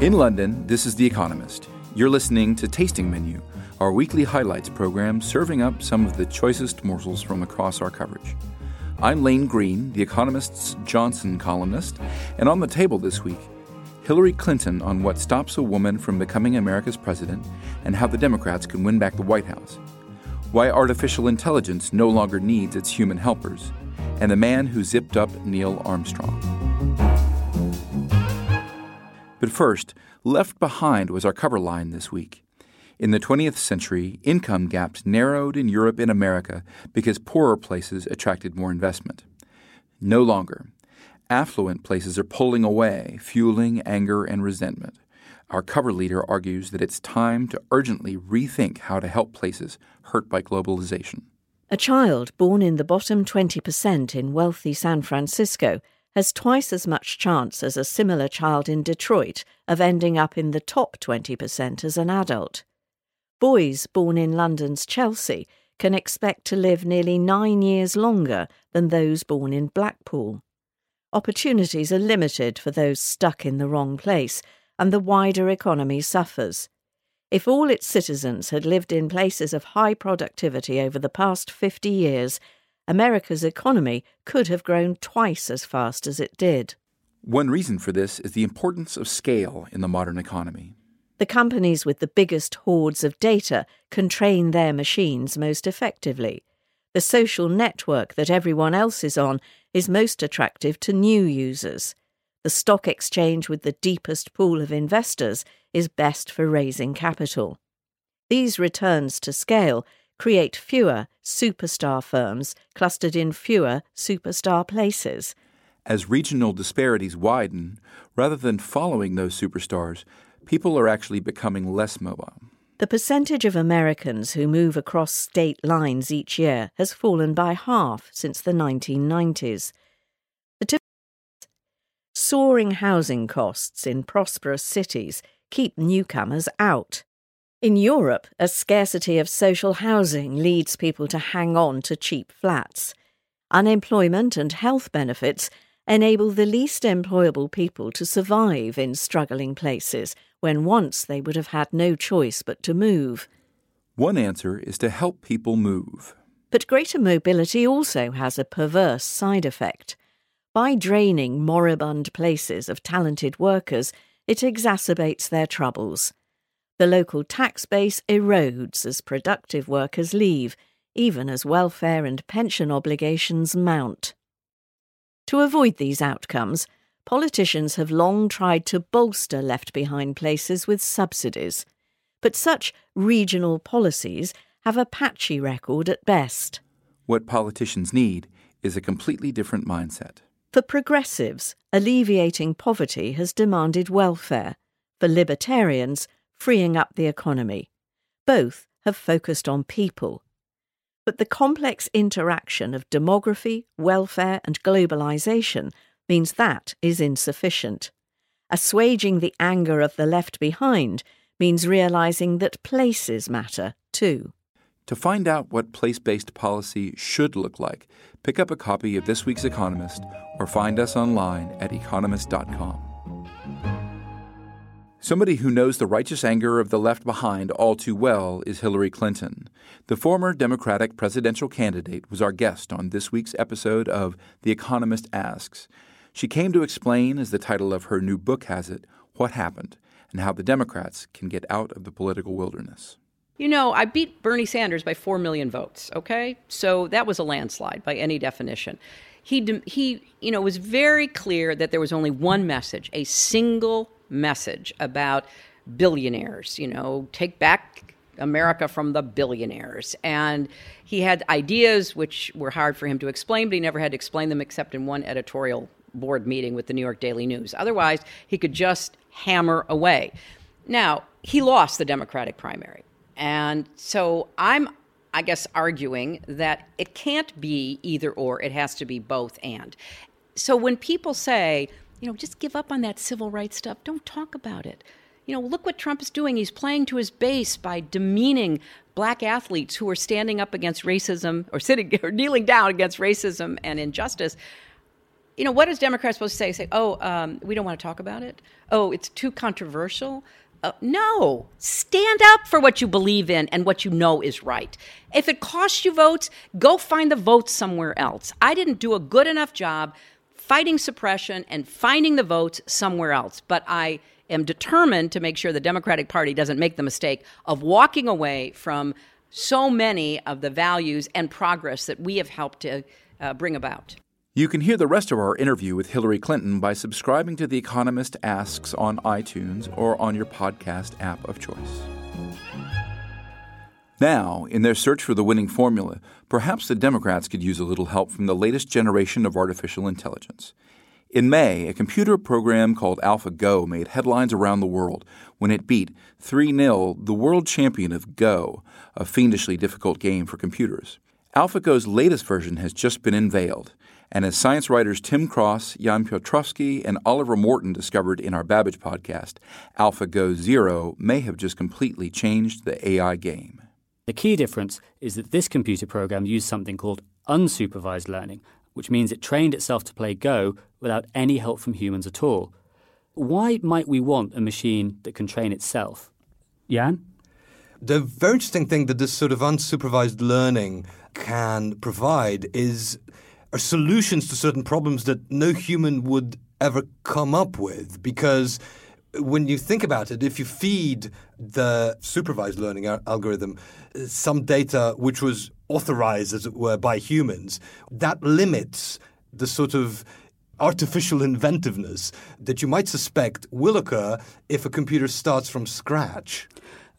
In London, this is The Economist. You're listening to Tasting Menu, our weekly highlights program serving up some of the choicest morsels from across our coverage. I'm Lane Greene, The Economist's Johnson columnist, and on the table this week, Hillary Clinton on what stops a woman from becoming America's president and how the Democrats can win back the White House, why artificial intelligence no longer needs its human helpers, and the man who zipped up Neil Armstrong. But first, Left Behind was our cover line this week. In the 20th century, income gaps narrowed in Europe and America because poorer places attracted more investment. No longer. Affluent places are pulling away, fueling anger and resentment. Our cover leader argues that it's time to urgently rethink how to help places hurt by globalization. A child born in the bottom 20% in wealthy San Francisco has twice as much chance as a similar child in Detroit of ending up in the top 20% as an adult. Boys born in London's Chelsea can expect to live nearly nine years longer than those born in Blackpool. Opportunities are limited for those stuck in the wrong place, and the wider economy suffers. If all its citizens had lived in places of high productivity over the past 50 years, America's economy could have grown twice as fast as it did. One reason for this is the importance of scale in the modern economy. The companies with the biggest hoards of data can train their machines most effectively. The social network that everyone else is on is most attractive to new users. The stock exchange with the deepest pool of investors is best for raising capital. These returns to scale create fewer superstar firms clustered in fewer superstar places. As regional disparities widen, rather than following those superstars, people are actually becoming less mobile. The percentage of Americans who move across state lines each year has fallen by half since the 1990s. The soaring housing costs in prosperous cities keep newcomers out. In Europe, a scarcity of social housing leads people to hang on to cheap flats. Unemployment and health benefits enable the least employable people to survive in struggling places when once they would have had no choice but to move. One answer is to help people move. But greater mobility also has a perverse side effect. By draining moribund places of talented workers, it exacerbates their troubles. The local tax base erodes as productive workers leave, even as welfare and pension obligations mount. To avoid these outcomes, politicians have long tried to bolster left behind places with subsidies, but such regional policies have a patchy record at best. What politicians need is a completely different mindset. For progressives, alleviating poverty has demanded welfare. For libertarians, freeing up the economy. Both have focused on people. But the complex interaction of demography, welfare, and globalization means that is insufficient. Assuaging the anger of the left behind means realizing that places matter too. To find out what place based policy should look like, pick up a copy of this week's Economist or find us online at economist.com. Somebody who knows the righteous anger of the left behind all too well is Hillary Clinton. The former Democratic presidential candidate was our guest on this week's episode of The Economist Asks. She came to explain, as the title of her new book has it, what happened and how the Democrats can get out of the political wilderness. You know, I beat Bernie Sanders by 4 million votes, okay? So that was a landslide by any definition. He, he you know, was very clear that there was only one message, a single message about billionaires. You know, take back America from the billionaires. And he had ideas which were hard for him to explain, but he never had to explain them except in one editorial board meeting with the New York Daily News. Otherwise, he could just hammer away. Now, he lost the Democratic primary. And so I'm, I guess, arguing that it can't be either or, it has to be both and. So when people say, you know, just give up on that civil rights stuff, don't talk about it. You know, look what Trump is doing. He's playing to his base by demeaning black athletes who are standing up against racism or sitting or kneeling down against racism and injustice you know, what is Democrats supposed to say? Say, oh, um, we don't want to talk about it. Oh, it's too controversial. Uh, no, stand up for what you believe in and what you know is right. If it costs you votes, go find the votes somewhere else. I didn't do a good enough job fighting suppression and finding the votes somewhere else, but I am determined to make sure the Democratic Party doesn't make the mistake of walking away from so many of the values and progress that we have helped to uh, bring about. You can hear the rest of our interview with Hillary Clinton by subscribing to The Economist Asks on iTunes or on your podcast app of choice. Now, in their search for the winning formula, perhaps the Democrats could use a little help from the latest generation of artificial intelligence. In May, a computer program called AlphaGo made headlines around the world when it beat 3 0 the world champion of Go, a fiendishly difficult game for computers. AlphaGo's latest version has just been unveiled. And as science writers Tim Cross, Jan Piotrowski, and Oliver Morton discovered in our Babbage podcast, AlphaGo Zero may have just completely changed the AI game. The key difference is that this computer program used something called unsupervised learning, which means it trained itself to play Go without any help from humans at all. Why might we want a machine that can train itself? Jan? The very interesting thing that this sort of unsupervised learning can provide is are solutions to certain problems that no human would ever come up with because when you think about it, if you feed the supervised learning algorithm uh, some data which was authorized, as it were, by humans, that limits the sort of artificial inventiveness that you might suspect will occur if a computer starts from scratch.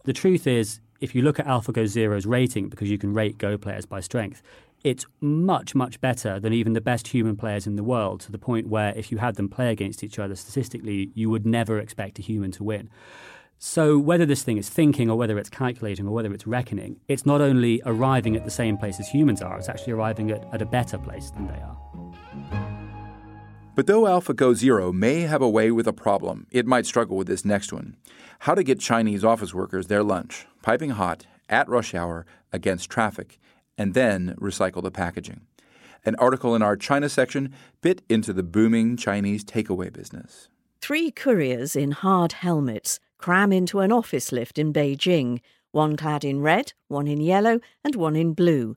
The truth is, if you look at AlphaGo Zero's rating, because you can rate Go players by strength, it's much, much better than even the best human players in the world, to the point where if you had them play against each other statistically, you would never expect a human to win. So, whether this thing is thinking or whether it's calculating or whether it's reckoning, it's not only arriving at the same place as humans are, it's actually arriving at, at a better place than they are. But though AlphaGo Zero may have a way with a problem, it might struggle with this next one how to get Chinese office workers their lunch, piping hot, at rush hour, against traffic, and then recycle the packaging. An article in our China section bit into the booming Chinese takeaway business. Three couriers in hard helmets cram into an office lift in Beijing, one clad in red, one in yellow, and one in blue.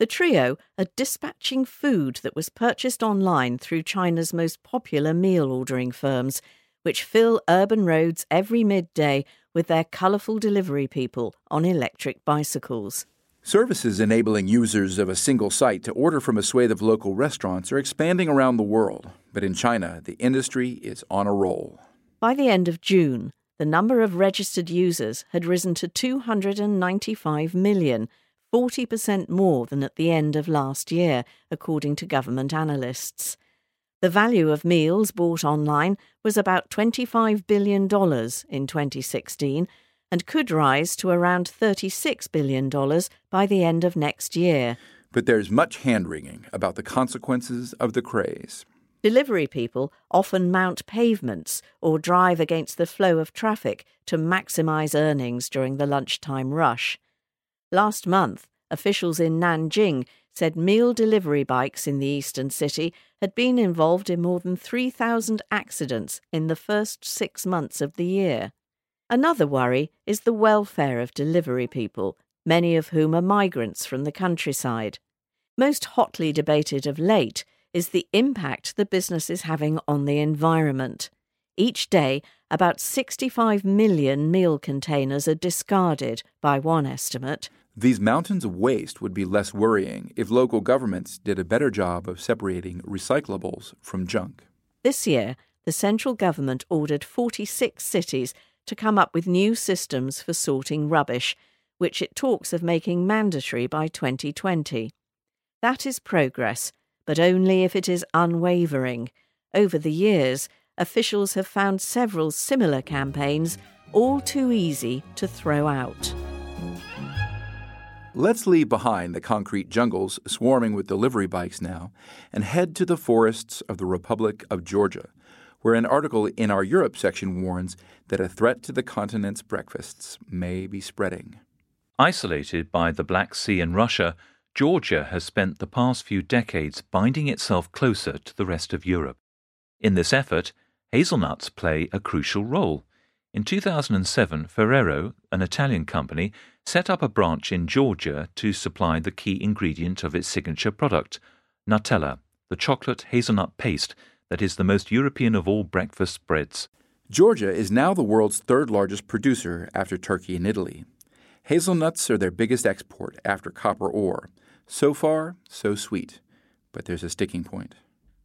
The trio are dispatching food that was purchased online through China's most popular meal ordering firms, which fill urban roads every midday with their colourful delivery people on electric bicycles. Services enabling users of a single site to order from a swathe of local restaurants are expanding around the world, but in China, the industry is on a roll. By the end of June, the number of registered users had risen to 295 million, 40% more than at the end of last year, according to government analysts. The value of meals bought online was about $25 billion in 2016 and could rise to around $36 billion by the end of next year. But there's much hand wringing about the consequences of the craze. Delivery people often mount pavements or drive against the flow of traffic to maximize earnings during the lunchtime rush. Last month, officials in Nanjing said meal delivery bikes in the eastern city had been involved in more than 3,000 accidents in the first six months of the year. Another worry is the welfare of delivery people, many of whom are migrants from the countryside. Most hotly debated of late is the impact the business is having on the environment. Each day, about 65 million meal containers are discarded, by one estimate. These mountains of waste would be less worrying if local governments did a better job of separating recyclables from junk. This year, the central government ordered 46 cities to come up with new systems for sorting rubbish, which it talks of making mandatory by 2020. That is progress, but only if it is unwavering. Over the years, officials have found several similar campaigns all too easy to throw out. Let's leave behind the concrete jungles swarming with delivery bikes now and head to the forests of the Republic of Georgia, where an article in our Europe section warns that a threat to the continent's breakfasts may be spreading. Isolated by the Black Sea and Russia, Georgia has spent the past few decades binding itself closer to the rest of Europe. In this effort, hazelnuts play a crucial role. In 2007, Ferrero, an Italian company, set up a branch in Georgia to supply the key ingredient of its signature product, Nutella, the chocolate hazelnut paste that is the most European of all breakfast spreads. Georgia is now the world's third largest producer after Turkey and Italy. Hazelnuts are their biggest export after copper ore. So far, so sweet. But there's a sticking point.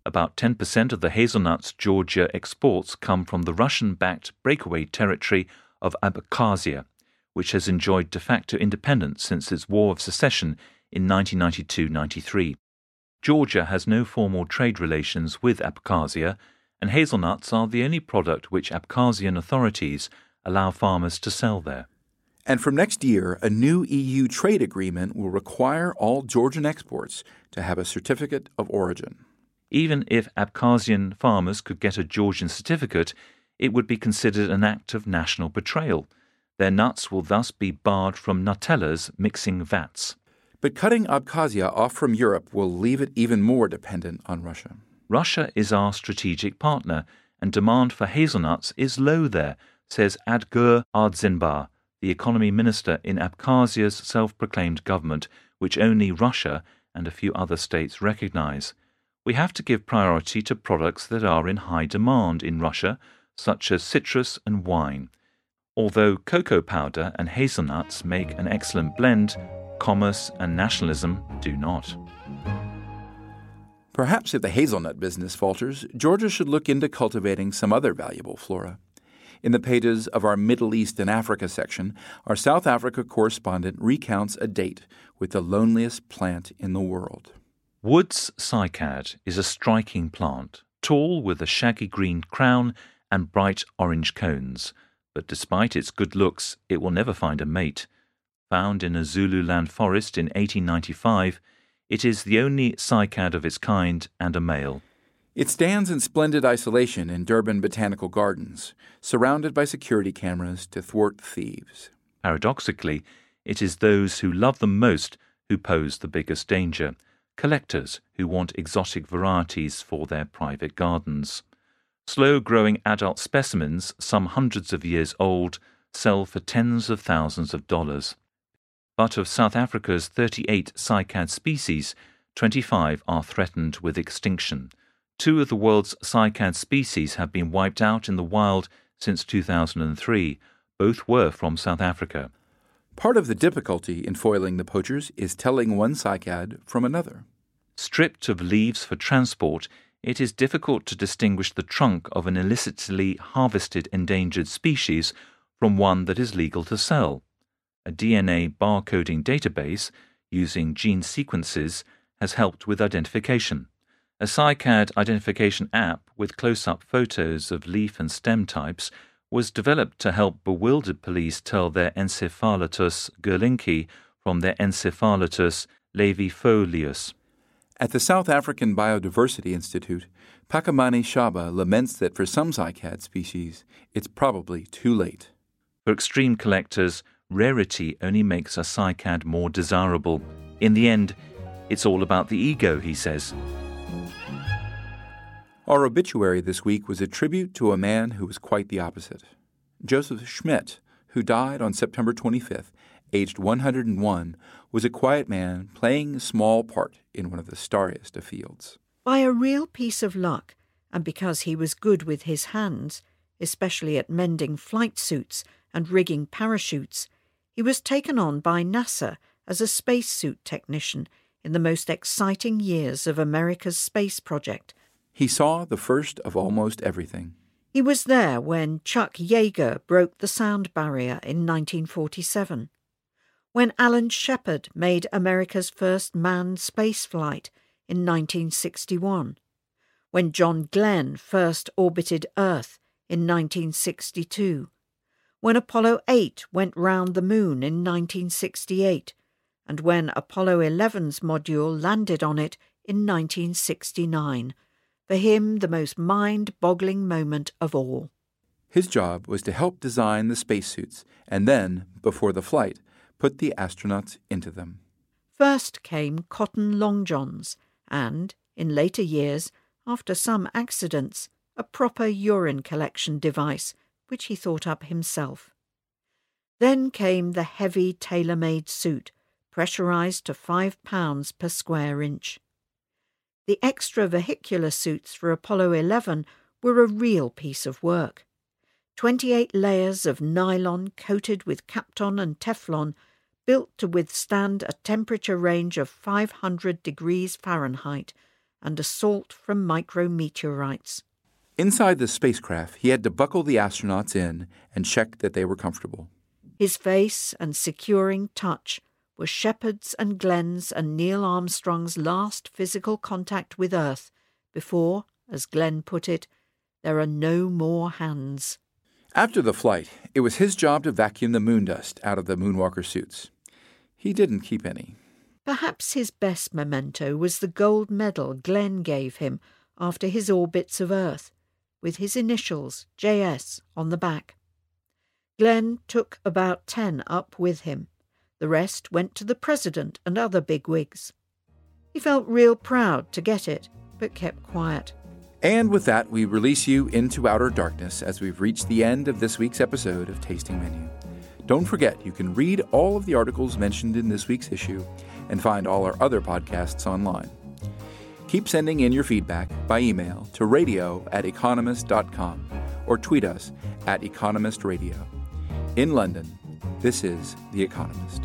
About 10% of the hazelnuts Georgia exports come from the Russian backed breakaway territory of Abkhazia, which has enjoyed de facto independence since its War of Secession in 1992 93. Georgia has no formal trade relations with Abkhazia, and hazelnuts are the only product which Abkhazian authorities allow farmers to sell there. And from next year, a new EU trade agreement will require all Georgian exports to have a certificate of origin. Even if Abkhazian farmers could get a Georgian certificate, it would be considered an act of national betrayal. Their nuts will thus be barred from Nutella's mixing vats. But cutting Abkhazia off from Europe will leave it even more dependent on Russia. Russia is our strategic partner, and demand for hazelnuts is low there, says Adgur Ardzinba, the economy minister in Abkhazia's self proclaimed government, which only Russia and a few other states recognize we have to give priority to products that are in high demand in Russia, such as citrus and wine. Although cocoa powder and hazelnuts make an excellent blend, commerce and nationalism do not. Perhaps if the hazelnut business falters, Georgia should look into cultivating some other valuable flora. In the pages of our Middle East and Africa section, our South Africa correspondent recounts a date with the loneliest plant in the world. Wood's cycad is a striking plant, tall with a shaggy green crown and bright orange cones, but despite its good looks, it will never find a mate. Found in a Zululand forest in 1895, it is the only cycad of its kind and a male. It stands in splendid isolation in Durban Botanical Gardens, surrounded by security cameras to thwart thieves. Paradoxically, it is those who love them most who pose the biggest danger collectors who want exotic varieties for their private gardens. Slow growing adult specimens, some hundreds of years old, sell for tens of thousands of dollars. But of South Africa's 38 cycad species, 25 are threatened with extinction. Two of the world's cycad species have been wiped out in the wild since 2003. Both were from South Africa. Part of the difficulty in foiling the poachers is telling one cycad from another. Stripped of leaves for transport, it is difficult to distinguish the trunk of an illicitly harvested endangered species from one that is legal to sell. A DNA barcoding database, using gene sequences, has helped with identification. A cycad identification app with close up photos of leaf and stem types was developed to help bewildered police tell their Encephalartos ghellinckii from their Encephalartos laevifolius. At the South African Biodiversity Institute, Phakamani Xaba laments that for some cycad species, it's probably too late. For extreme collectors, rarity only makes a cycad more desirable. In the end, it's all about the ego, he says. Our obituary this week was a tribute to a man who was quite the opposite Joseph Schmidt, who died on September 25th, aged 101, was a quiet man playing a small part in one of the starriest of fields. By a real piece of luck, and because he was good with his hands, especially at mending flight suits and rigging parachutes, he was taken on by NASA as a spacesuit technician in the most exciting years of America's space project he saw the first of almost everything. He was there when Chuck Yeager broke the sound barrier in 1947. when Alan Shepard made America's first manned spaceflight in 1961, when John Glenn first orbited Earth in 1962, when Apollo 8 went round the moon in 1968, and when Apollo 11's module landed on it in 1969. For him, the most mind boggling moment of all. His job was to help design the spacesuits and then, before the flight, put the astronauts into them. First came cotton long johns, and, in later years, after some accidents, a proper urine collection device, which he thought up himself. Then came the heavy tailor made suit, pressurized to five pounds per square inch. The extravehicular suits for Apollo 11 were a real piece of work. 28 layers of nylon coated with Kapton and Teflon built to withstand a temperature range of 500 degrees Fahrenheit and assault from micrometeorites. Inside the spacecraft, he had to buckle the astronauts in and check that they were comfortable. His face and securing touch were Shepard's and Glenn's and Neil Armstrong's last physical contact with Earth before, as Glenn put it, there are no more hands. After the flight, it was his job to vacuum the moon dust out of the moonwalker suits. He didn't keep any. Perhaps his best memento was the gold medal Glenn gave him after his orbits of Earth, with his initials, JS, on the back. Glenn took about ten up with him. The rest went to the President and other bigwigs. He felt real proud to get it, but kept quiet. And with that, we release you into outer darkness as we've reached the end of this week's episode of Tasting Menu. Don't forget, you can read all of the articles mentioned in this week's issue and find all our other podcasts online. Keep sending in your feedback by email to radio at economist.com or tweet us at economistradio. In London, this is The Economist.